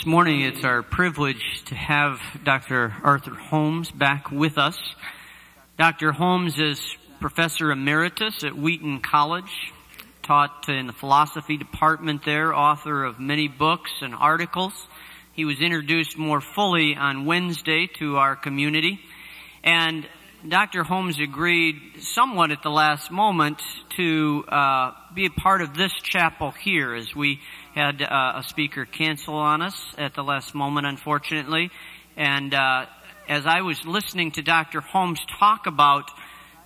This morning it's our privilege to have Dr. Arthur Holmes back with us. Dr. Holmes is professor emeritus at Wheaton College, taught in the philosophy department there, author of many books and articles. He was introduced more fully on Wednesday to our community. And Dr. Holmes agreed somewhat at the last moment to uh, be a part of this chapel here as we had uh, a speaker cancel on us at the last moment, unfortunately. And uh, as I was listening to Dr. Holmes talk about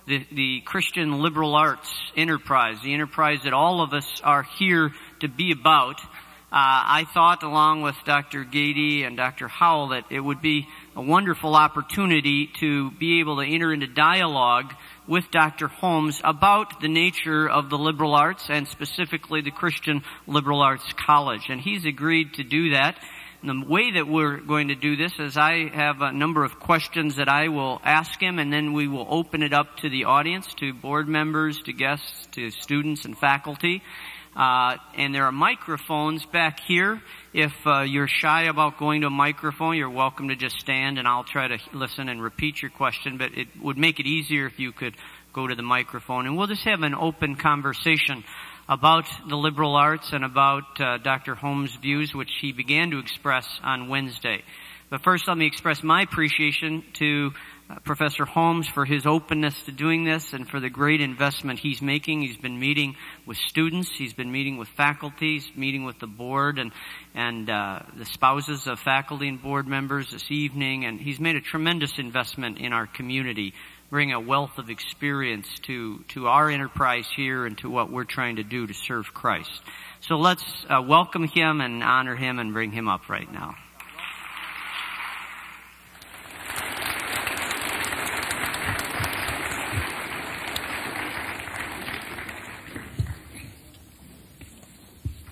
the, the Christian liberal arts enterprise, the enterprise that all of us are here to be about, uh, I thought, along with Dr. Gady and Dr. Howell, that it would be a wonderful opportunity to be able to enter into dialogue with Dr. Holmes about the nature of the liberal arts and specifically the Christian Liberal Arts College. And he's agreed to do that. And the way that we're going to do this is I have a number of questions that I will ask him and then we will open it up to the audience, to board members, to guests, to students and faculty. Uh, and there are microphones back here. If uh, you're shy about going to a microphone, you're welcome to just stand and I'll try to listen and repeat your question, but it would make it easier if you could go to the microphone. And we'll just have an open conversation about the liberal arts and about uh, Dr. Holmes' views, which he began to express on Wednesday. But first, let me express my appreciation to uh, Professor Holmes for his openness to doing this and for the great investment he's making. He's been meeting with students, he's been meeting with faculty, he's meeting with the board and and uh, the spouses of faculty and board members this evening, and he's made a tremendous investment in our community, bring a wealth of experience to to our enterprise here and to what we're trying to do to serve Christ. So let's uh, welcome him and honor him and bring him up right now.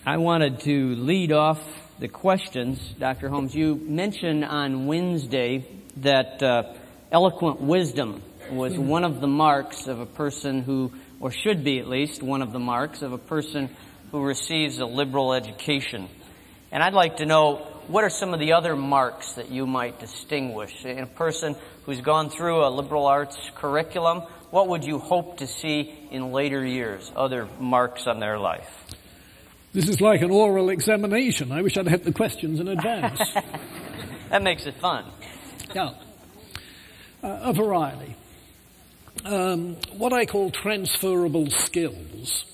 I wanted to lead off the questions. Dr. Holmes, you mentioned on Wednesday that uh, eloquent wisdom was one of the marks of a person who, or should be at least, one of the marks of a person who receives a liberal education. And I'd like to know what are some of the other marks that you might distinguish in a person who's gone through a liberal arts curriculum? What would you hope to see in later years, other marks on their life? This is like an oral examination. I wish I'd had the questions in advance. that makes it fun. Yeah. Uh, a variety. Um, what I call transferable skills.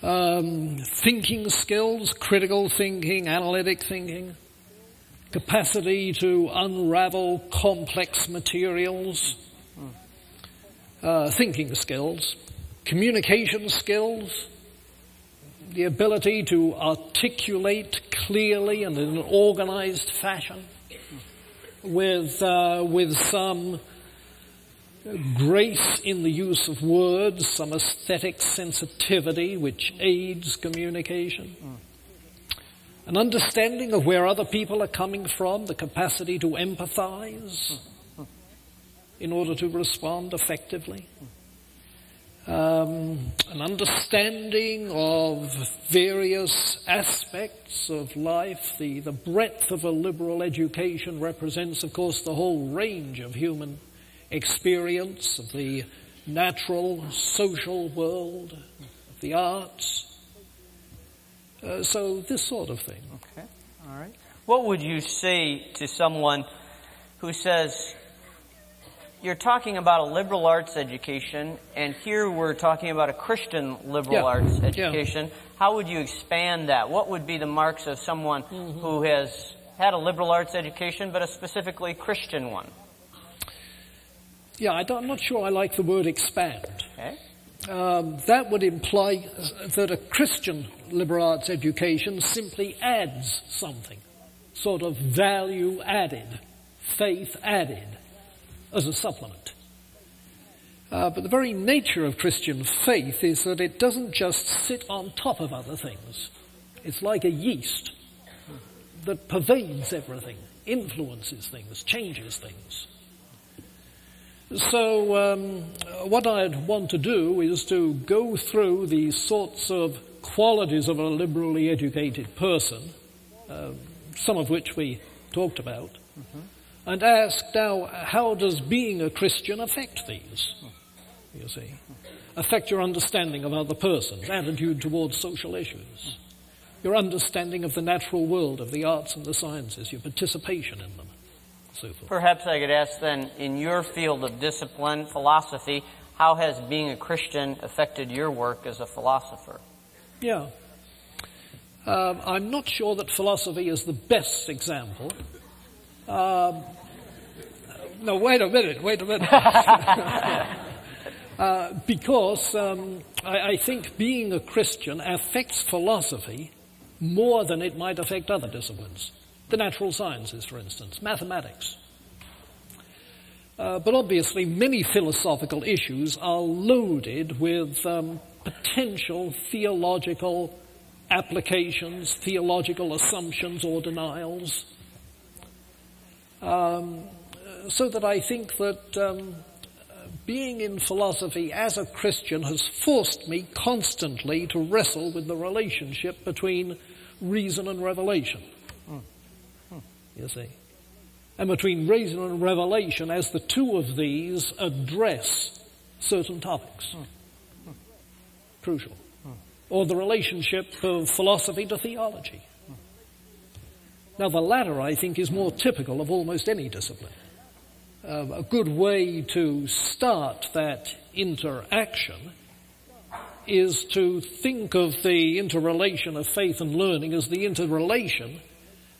Um, thinking skills, critical thinking, analytic thinking, capacity to unravel complex materials, uh, thinking skills, communication skills, the ability to articulate clearly and in an organized fashion with, uh, with some grace in the use of words, some aesthetic sensitivity which aids communication. An understanding of where other people are coming from, the capacity to empathize in order to respond effectively um, an understanding of various aspects of life. The, the breadth of a liberal education represents, of course, the whole range of human experience, of the natural, social world, of the arts. Uh, so, this sort of thing. Okay, all right. What would you say to someone who says, you're talking about a liberal arts education, and here we're talking about a Christian liberal yeah. arts education. Yeah. How would you expand that? What would be the marks of someone mm-hmm. who has had a liberal arts education, but a specifically Christian one? Yeah, I am not sure I like the word expand. Okay. Um, that would imply that a Christian liberal arts education simply adds something, sort of value added, faith added as a supplement. Uh, but the very nature of Christian faith is that it doesn't just sit on top of other things. It's like a yeast that pervades everything, influences things, changes things. So, um, what I'd want to do is to go through the sorts of qualities of a liberally educated person, uh, some of which we talked about, mm-hmm. And asked now, how does being a Christian affect these? You see, affect your understanding of other persons, attitude towards social issues, your understanding of the natural world, of the arts and the sciences, your participation in them. So forth. Perhaps I could ask then, in your field of discipline, philosophy, how has being a Christian affected your work as a philosopher? Yeah. Um, I'm not sure that philosophy is the best example. Um, no, wait a minute, wait a minute. uh, because um, I, I think being a Christian affects philosophy more than it might affect other disciplines. The natural sciences, for instance, mathematics. Uh, but obviously, many philosophical issues are loaded with um, potential theological applications, theological assumptions or denials. Um, so that I think that um, being in philosophy as a Christian has forced me constantly to wrestle with the relationship between reason and revelation. Hmm. Hmm. You see? and between reason and revelation as the two of these address certain topics. Hmm. Crucial. Hmm. Or the relationship of philosophy to theology. Hmm. Now, the latter, I think, is more typical of almost any discipline. Uh, a good way to start that interaction is to think of the interrelation of faith and learning as the interrelation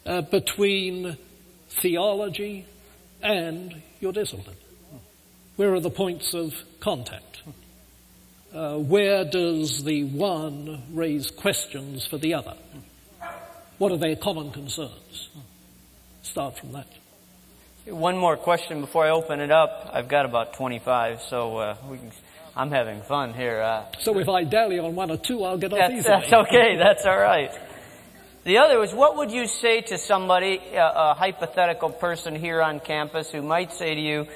uh, between theology and your discipline? Where are the points of contact? Uh, where does the one raise questions for the other? What are their common concerns? Start from that. One more question before I open it up. I've got about 25, so uh, can, I'm having fun here. Uh, so if I dally on one or two, I'll get off easily. That's okay. That's all right. The other is, what would you say to somebody, a, a hypothetical person here on campus, who might say to you,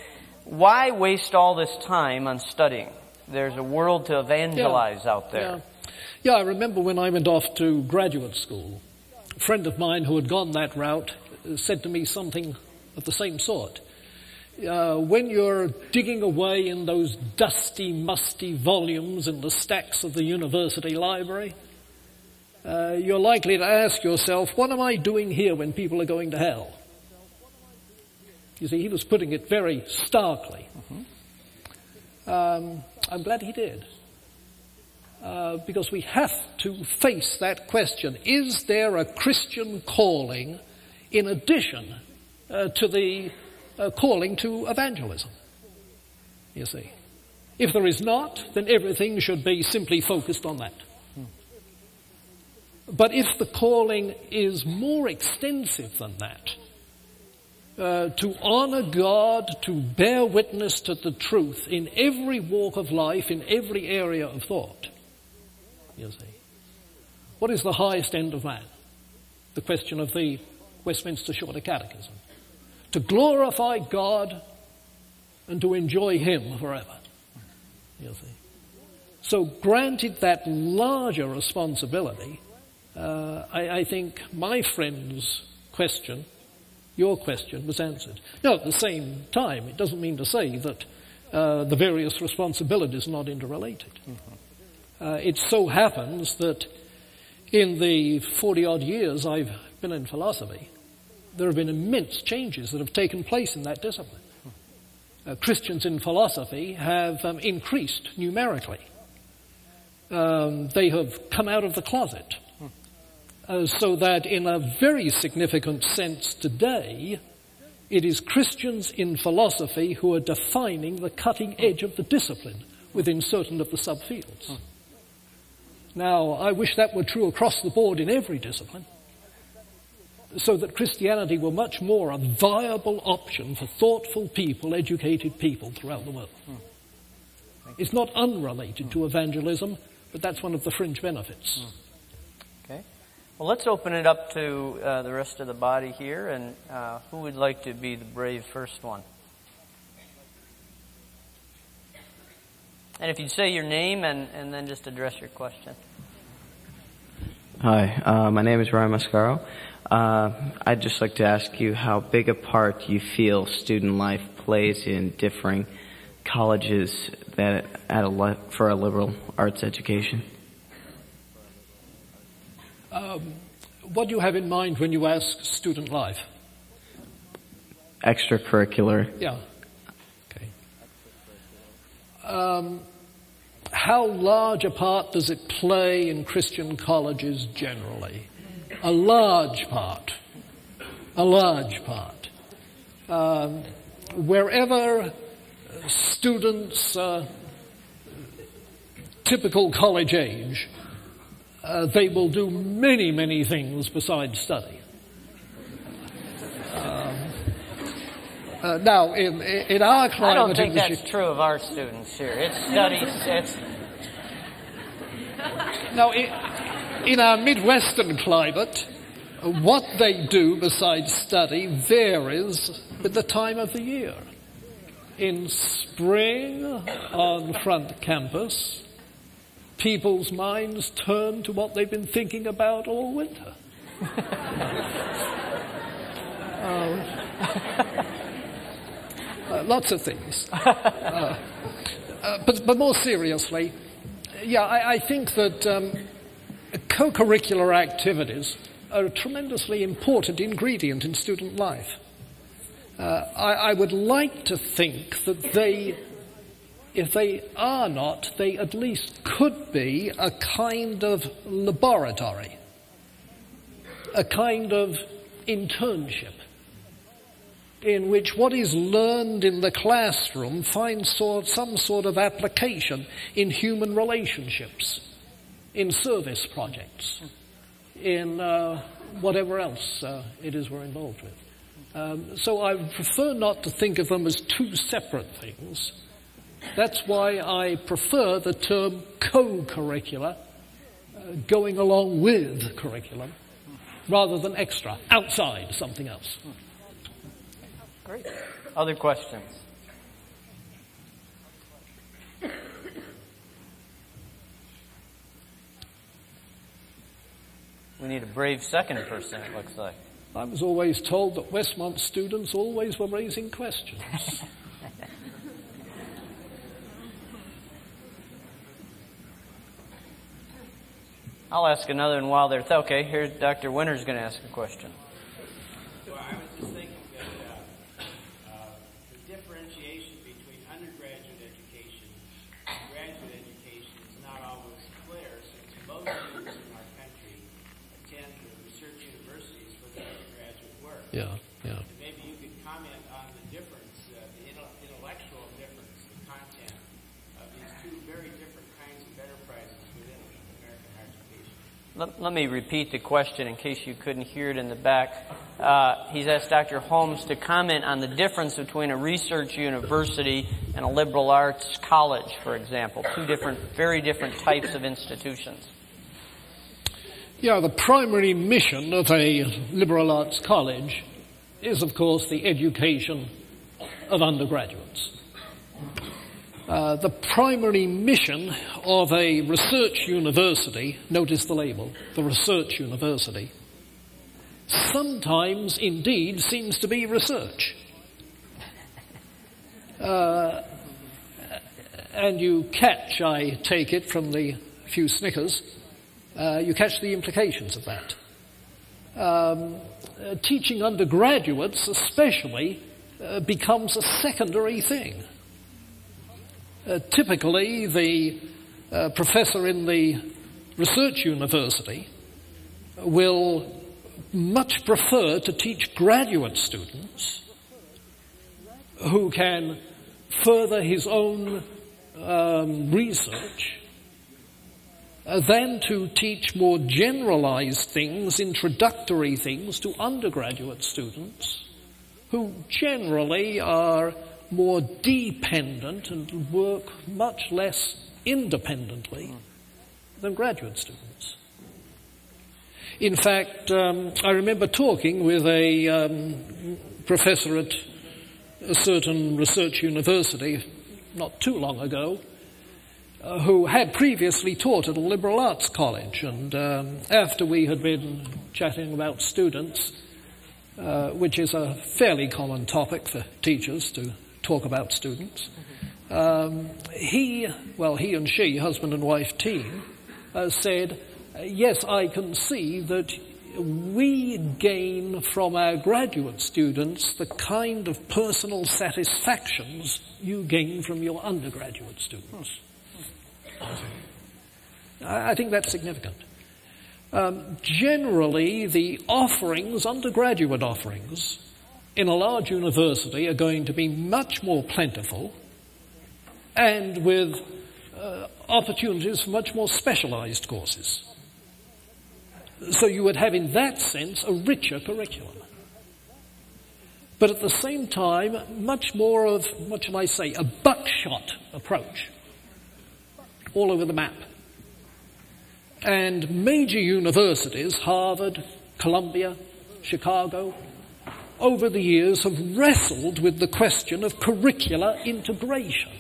why waste all this time on studying? There's a world to evangelize yeah. out there. Yeah. yeah, I remember when I went off to graduate school, a friend of mine who had gone that route said to me something of the same sort. Uh, when you're digging away in those dusty, musty volumes in the stacks of the university library, uh, you're likely to ask yourself, what am I doing here when people are going to hell? You see, he was putting it very starkly. Mm-hmm. Um, I'm glad he did. Uh, because we have to face that question. Is there a Christian calling in addition uh, to the uh, calling to evangelism? You see. If there is not, then everything should be simply focused on that. But if the calling is more extensive than that, uh, to honor God, to bear witness to the truth in every walk of life, in every area of thought, you see. What is the highest end of man? The question of the Westminster Shorter Catechism. To glorify God and to enjoy Him forever. You see. So, granted that larger responsibility, uh, I, I, think my friend's question, your question, was answered. Now, at the same time, it doesn't mean to say that uh, the various responsibilities are not interrelated. Mm-hmm. Uh, it so happens that in the 40 odd years I've been in philosophy, there have been immense changes that have taken place in that discipline. Uh, Christians in philosophy have um, increased numerically. Um, they have come out of the closet uh, so that in a very significant sense today, it is Christians in philosophy who are defining the cutting edge of the discipline within certain of the subfields. Now, I wish that were true across the board in every discipline, so that Christianity were much more a viable option for thoughtful people, educated people throughout the world. It's not unrelated to evangelism, but that's one of the fringe benefits. Okay. Well, let's open it up to uh, the rest of the body here, and uh, who would like to be the brave first one? And if you'd say your name and, and then just address your question. Hi, uh, my name is Ryan Mascaro. Uh, I'd just like to ask you how big a part you feel student life plays in differing colleges that at a for a liberal arts education. Um, what do you have in mind when you ask student life? Extracurricular. Yeah. Okay. Um, how large a part does it play in Christian colleges generally? A large part. A large part. Um, wherever students, uh, typical college age, uh, they will do many, many things besides study. Uh, now, in, in our climate, I don't think that's true of our students here. It's studies. It's now in, in our Midwestern climate, what they do besides study varies with the time of the year. In spring on front campus, people's minds turn to what they've been thinking about all winter. uh, uh, lots of things. Uh, uh, but, but more seriously, yeah, I, I think that um, co curricular activities are a tremendously important ingredient in student life. Uh, I, I would like to think that they if they are not, they at least could be a kind of laboratory, a kind of internship in which what is learned in the classroom finds sort, some sort of application in human relationships, in service projects, in uh, whatever else uh, it is we're involved with. Um, so I prefer not to think of them as two separate things. That's why I prefer the term co-curricular, uh, going along with curriculum, rather than extra, outside something else. Great. Other questions? We need a brave second person, it looks like. I was always told that Westmont students always were raising questions. I'll ask another one while they're th- okay. Here's Dr. Winter's going to ask a question. Yeah, yeah. maybe you could comment on the difference, uh, the intellectual difference, the content of these two very different kinds of enterprises within American higher education. Let, let me repeat the question in case you couldn't hear it in the back. Uh, he's asked Dr. Holmes to comment on the difference between a research university and a liberal arts college, for example. Two different, very different types of institutions. Yeah, the primary mission of a liberal arts college is, of course, the education of undergraduates. Uh, the primary mission of a research university, notice the label, the research university, sometimes indeed seems to be research. Uh, and you catch, I take it from the few snickers, uh, you catch the implications of that. Um, uh, teaching undergraduates, especially, uh, becomes a secondary thing. Uh, typically, the uh, professor in the research university will much prefer to teach graduate students who can further his own um, research than to teach more generalized things, introductory things to undergraduate students who generally are more dependent and work much less independently than graduate students. In fact, um, I remember talking with a um, professor at a certain research university not too long ago uh, who had previously taught at a liberal arts college. And um, after we had been chatting about students, uh, which is a fairly common topic for teachers to talk about students, um, he, well, he and she, husband and wife team, uh, said, Yes, I can see that we gain from our graduate students the kind of personal satisfactions you gain from your undergraduate students. I think that's significant. Um, generally, the offerings, undergraduate offerings, in a large university are going to be much more plentiful and with uh, opportunities for much more specialized courses. So you would have, in that sense, a richer curriculum. But at the same time, much more of, what shall I say, a buckshot approach all over the map. And major universities, Harvard, Columbia, Chicago, over the years have wrestled with the question of curricular integration.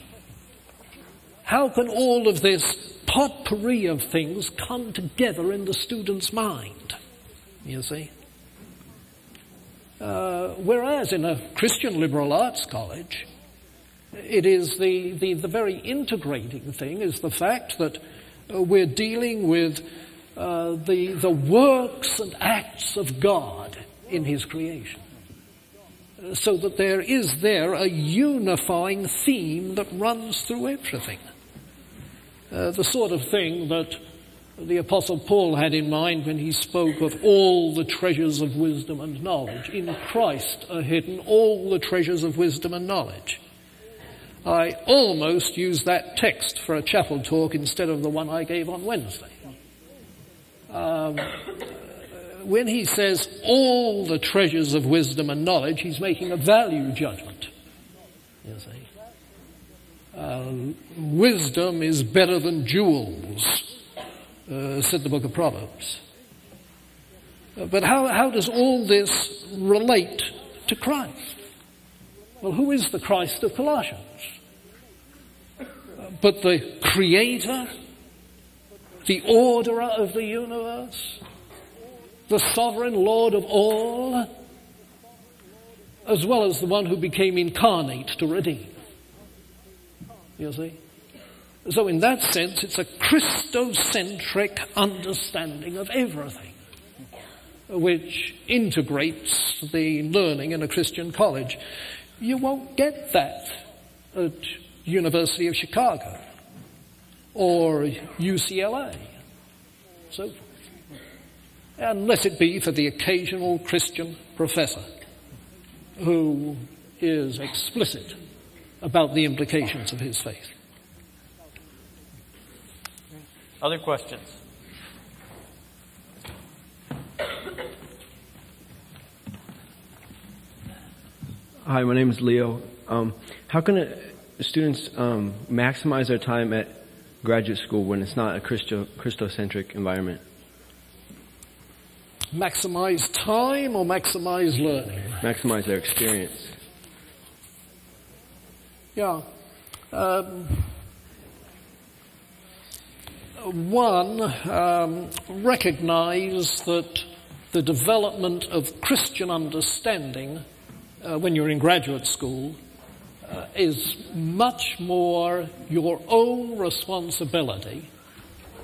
How can all of this potpourri of things come together in the student's mind? You see? Uh, whereas in a Christian liberal arts college, it is the, the, the very integrating thing is the fact that uh, we're dealing with uh, the, the works and acts of God in His creation. Uh, so that there is there a unifying theme that runs through everything. Uh, the sort of thing that the Apostle Paul had in mind when he spoke of all the treasures of wisdom and knowledge. In Christ are hidden all the treasures of wisdom and knowledge. I almost used that text for a chapel talk instead of the one I gave on Wednesday. Um, when he says all the treasures of wisdom and knowledge, he's making a value judgment. You see. Uh, wisdom is better than jewels, uh, said the book of Proverbs. Uh, but how, how does all this relate to Christ? Well, who is the Christ of Colossians? But the creator, the orderer of the universe, the sovereign Lord of all, as well as the one who became incarnate to redeem. You see? So, in that sense, it's a Christocentric understanding of everything, which integrates the learning in a Christian college. You won't get that at University of Chicago or UCLA, so forth. Unless it be for the occasional Christian professor who is explicit about the implications of his faith. Other questions? Hi, my name is Leo. Um, how can it, students um, maximize their time at graduate school when it's not a Christo, Christocentric environment? Maximize time or maximize learning? Maximize their experience. Yeah. Um, one, um, recognize that the development of Christian understanding uh, when you're in graduate school uh, is much more your own responsibility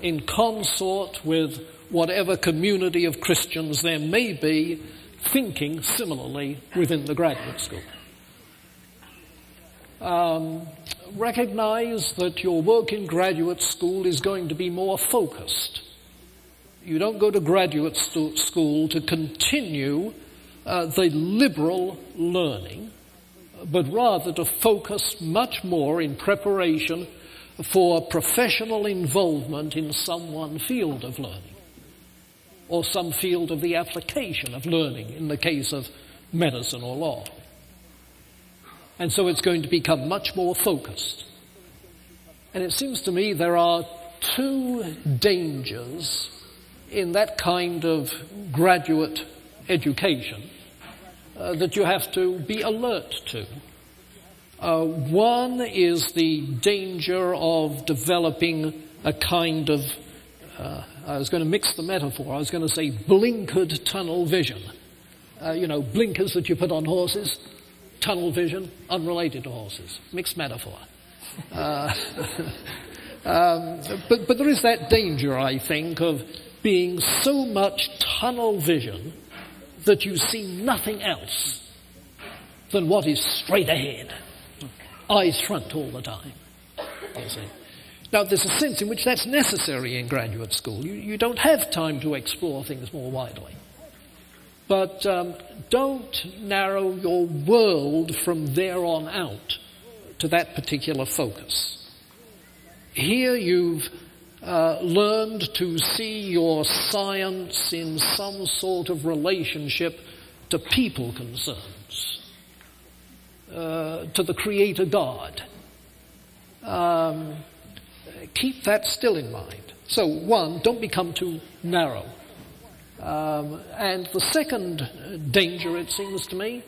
in consort with whatever community of Christians there may be thinking similarly within the graduate school. Um, recognize that your work in graduate school is going to be more focused. You don't go to graduate school to continue uh, the liberal learning but rather to focus much more in preparation for professional involvement in some one field of learning or some field of the application of learning in the case of medicine or law. And so it's going to become much more focused. And it seems to me there are two dangers in that kind of graduate education uh, that you have to be alert to. Uh, one is the danger of developing a kind of, uh, I was going to mix the metaphor, I was going to say blinkered tunnel vision. Uh, you know, blinkers that you put on horses, tunnel vision, unrelated to horses. Mixed metaphor. Uh, um, but, but there is that danger, I think, of being so much tunnel vision that you see nothing else than what is straight ahead. Eyes front all the time. You see. Now, there's a sense in which that's necessary in graduate school. You, you don't have time to explore things more widely. But um, don't narrow your world from there on out to that particular focus. Here you've uh, learned to see your science in some sort of relationship to people concerns, uh, to the Creator God. Um, keep that still in mind. So, one, don't become too narrow. Um, and the second danger, it seems to me,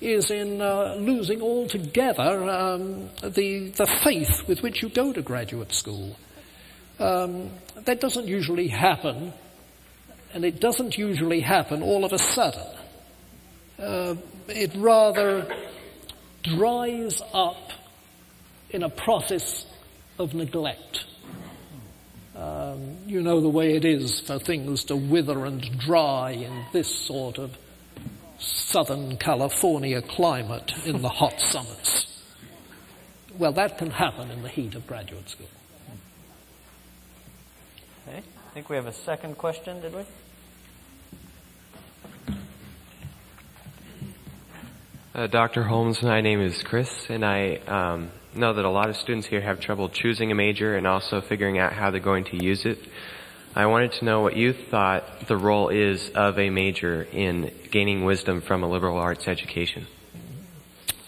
is in uh, losing altogether um, the, the faith with which you go to graduate school. Um, that doesn't usually happen, and it doesn't usually happen all of a sudden. Uh, it rather dries up in a process of neglect. Um, you know the way it is for things to wither and dry in this sort of southern California climate in the hot summers. Well, that can happen in the heat of graduate school. Okay. I think we have a second question, did we? Uh, Dr. Holmes, my name is Chris, and I um, know that a lot of students here have trouble choosing a major and also figuring out how they're going to use it. I wanted to know what you thought the role is of a major in gaining wisdom from a liberal arts education.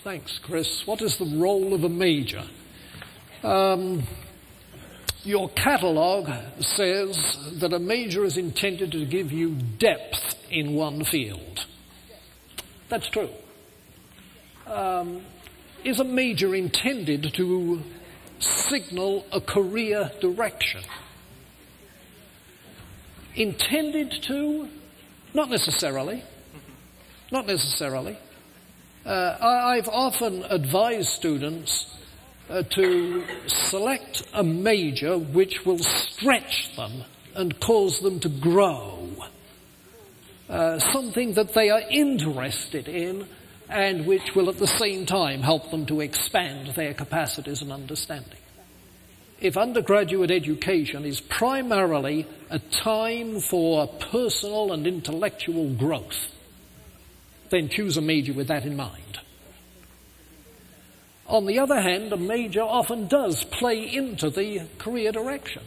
Thanks, Chris. What is the role of a major? Um, your catalogue says that a major is intended to give you depth in one field. That's true. Um, is a major intended to signal a career direction? Intended to? Not necessarily. Not necessarily. Uh, I, have often advised students uh, to select a major which will stretch them and cause them to grow. Uh, something that they are interested in and which will at the same time help them to expand their capacities and understanding. If undergraduate education is primarily a time for personal and intellectual growth, then choose a major with that in mind. On the other hand, a major often does play into the career direction.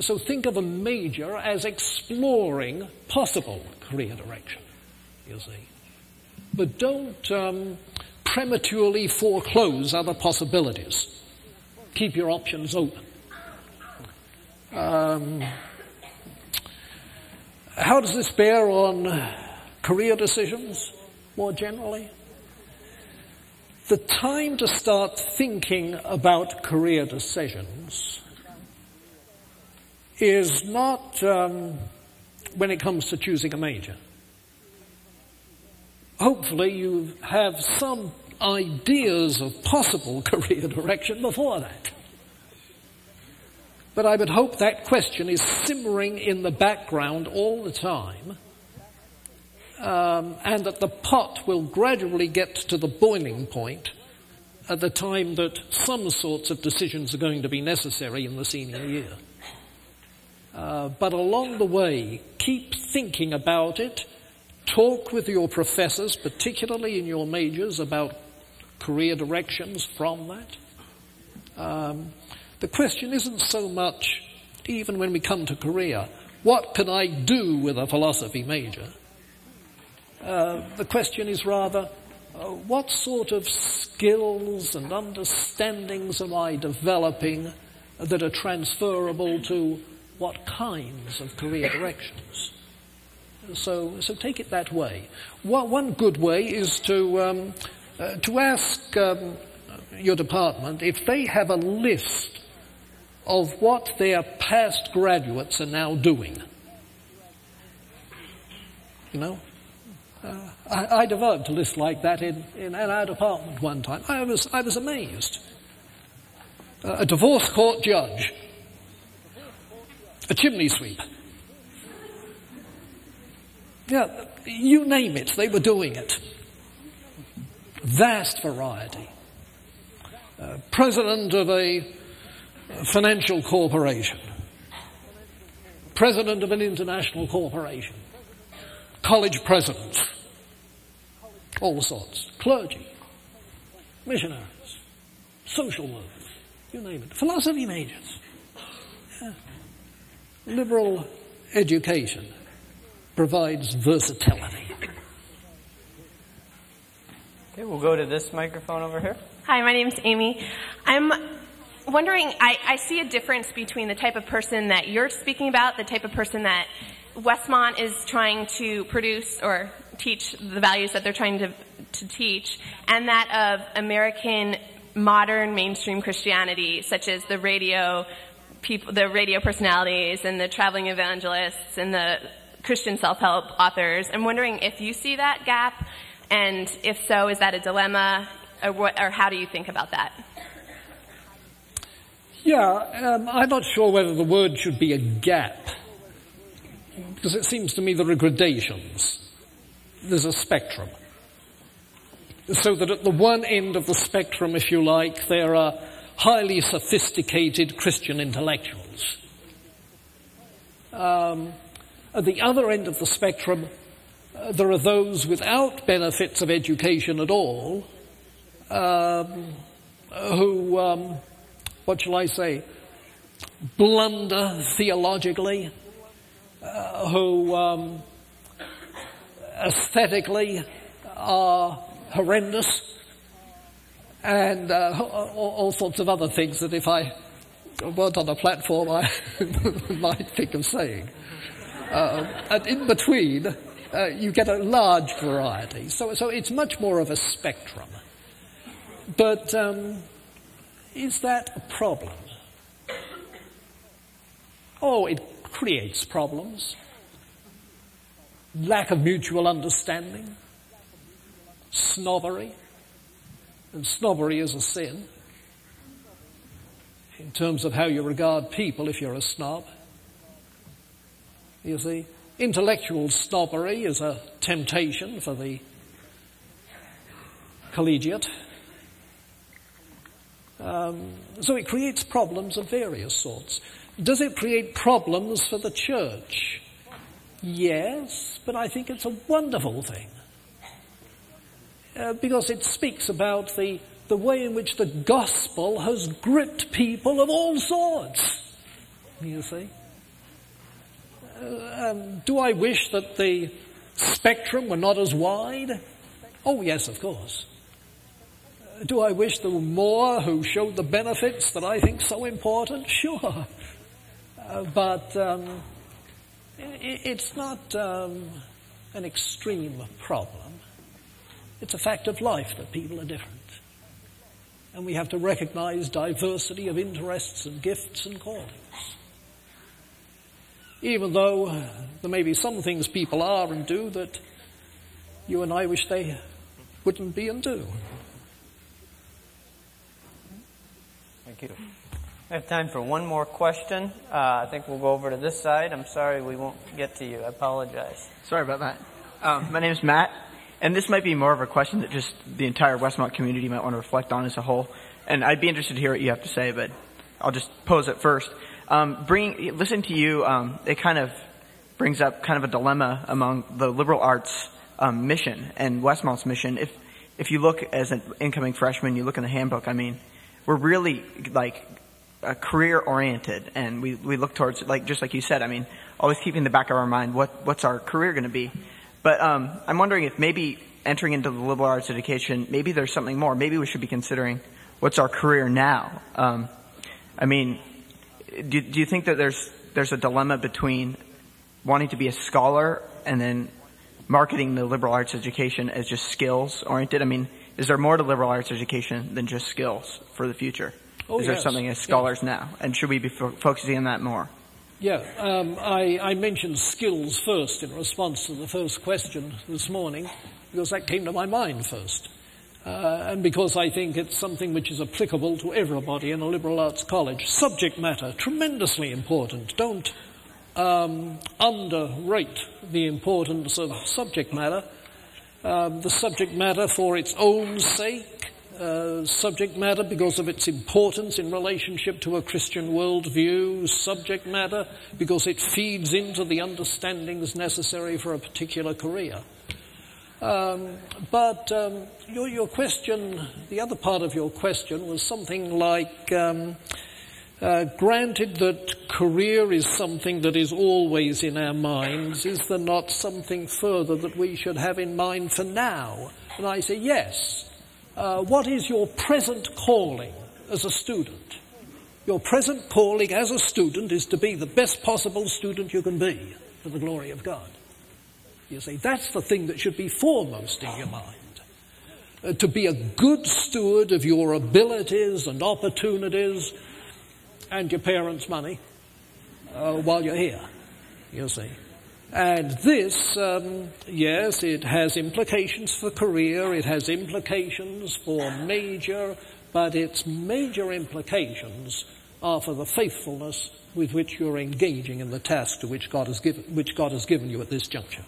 So think of a major as exploring possible career direction, you see. But don't um, prematurely foreclose other possibilities. Keep your options open. Um, how does this bear on career decisions more generally? The time to start thinking about career decisions is not um, when it comes to choosing a major. Hopefully, you have some ideas of possible career direction before that. But I would hope that question is simmering in the background all the time um, and that the pot will gradually get to the boiling point at the time that some sorts of decisions are going to be necessary in the senior year. Uh, but along the way, keep thinking about it. Talk with your professors, particularly in your majors, about career directions from that. Um, the question isn't so much, even when we come to career, what can I do with a philosophy major? Uh, the question is rather, uh, what sort of skills and understandings am I developing that are transferable to what kinds of career directions? So, so take it that way. One, one good way is to, um, uh, to ask um, your department, if they have a list of what their past graduates are now doing. You know, uh, I, I, developed a list like that in, in, our department one time. I was, I was amazed. Uh, a divorce court judge, a chimney sweep. Yeah, you name it, they were doing it. Vast variety. Uh, president of a financial corporation, president of an international corporation, college presidents, all sorts, clergy, missionaries, social workers, you name it, philosophy majors, yeah. liberal education provides versatility. Okay, we'll go to this microphone over here. Hi, my name's Amy. I'm wondering, I, I see a difference between the type of person that you're speaking about, the type of person that Westmont is trying to produce or teach the values that they're trying to, to teach, and that of American modern mainstream Christianity, such as the radio people, the radio personalities and the traveling evangelists and the Christian self-help authors. I'm wondering if you see that gap, and if so, is that a dilemma, or, what, or how do you think about that? Yeah, um, I'm not sure whether the word should be a gap, because it seems to me there are gradations. There's a spectrum. So that at the one end of the spectrum, if you like, there are highly sophisticated Christian intellectuals. Um, at the other end of the spectrum, uh, there are those without benefits of education at all um, who, um, what shall I say, blunder theologically, uh, who um, aesthetically are horrendous, and uh, all, sorts of other things that if I weren't on a platform I might think of saying. Uh, and in between, uh, you get a large variety. So, so it's much more of a spectrum. But um, is that a problem? Oh, it creates problems. Lack of mutual understanding, snobbery, and snobbery is a sin in terms of how you regard people if you're a snob. You see, intellectual snobbery is a temptation for the collegiate. Um, so it creates problems of various sorts. Does it create problems for the church? Yes, but I think it's a wonderful thing. Uh, because it speaks about the, the way in which the gospel has gripped people of all sorts. You see? Uh, um, do I wish that the spectrum were not as wide? Oh, yes, of course. Uh, do I wish there were more who showed the benefits that I think so important? Sure. Uh, but um, it, it's not um, an extreme problem. It's a fact of life that people are different. And we have to recognize diversity of interests and gifts and callings even though there may be some things people are and do that you and I wish they wouldn't be and do. Thank you. I have time for one more question. Uh, I think we'll go over to this side. I'm sorry we won't get to you. I apologize. Sorry about that. Um, my name is Matt, and this might be more of a question that just the entire Westmont community might want to reflect on as a whole. And I'd be interested to hear what you have to say, but I'll just pose it first um, bring, listen to you, um, it kind of brings up kind of a dilemma among the liberal arts um, mission and Westmont's mission. If if you look as an incoming freshman, you look in the handbook. I mean, we're really like uh, career oriented, and we we look towards like just like you said. I mean, always keeping in the back of our mind what what's our career going to be. But um, I'm wondering if maybe entering into the liberal arts education, maybe there's something more. Maybe we should be considering what's our career now. Um, I mean, do, do you think that there's there's a dilemma between wanting to be a scholar and then marketing the liberal arts education as just skills oriented? I mean, is there more to liberal arts education than just skills for the future? Oh, is there yes. something as scholars now? And should we be fo- focusing on that more? Yeah, um, I, I mentioned skills first in response to the first question this morning because that came to my mind first. Uh, and because I think it's something which is applicable to everybody in a liberal arts college. Subject matter, tremendously important. Don't um, underrate the importance of subject matter. Um, the subject matter for its own sake, uh, subject matter because of its importance in relationship to a Christian worldview, subject matter because it feeds into the understandings necessary for a particular career. Um, but um, your, your question, the other part of your question was something like um, uh, granted that career is something that is always in our minds, is there not something further that we should have in mind for now? And I say, yes. Uh, what is your present calling as a student? Your present calling as a student is to be the best possible student you can be for the glory of God. You see, that's the thing that should be foremost in your mind. Uh, to be a good steward of your abilities and opportunities and your parents' money uh, while you're here, you see. And this, um, yes, it has implications for career, it has implications for major, but its major implications are for the faithfulness with which you're engaging in the task to which God has given, which God has given you at this juncture.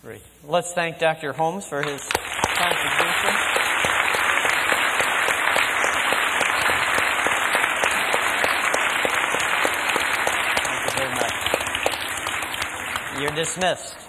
Great. Let's thank Dr. Holmes for his contribution. Thank you very much. You're dismissed.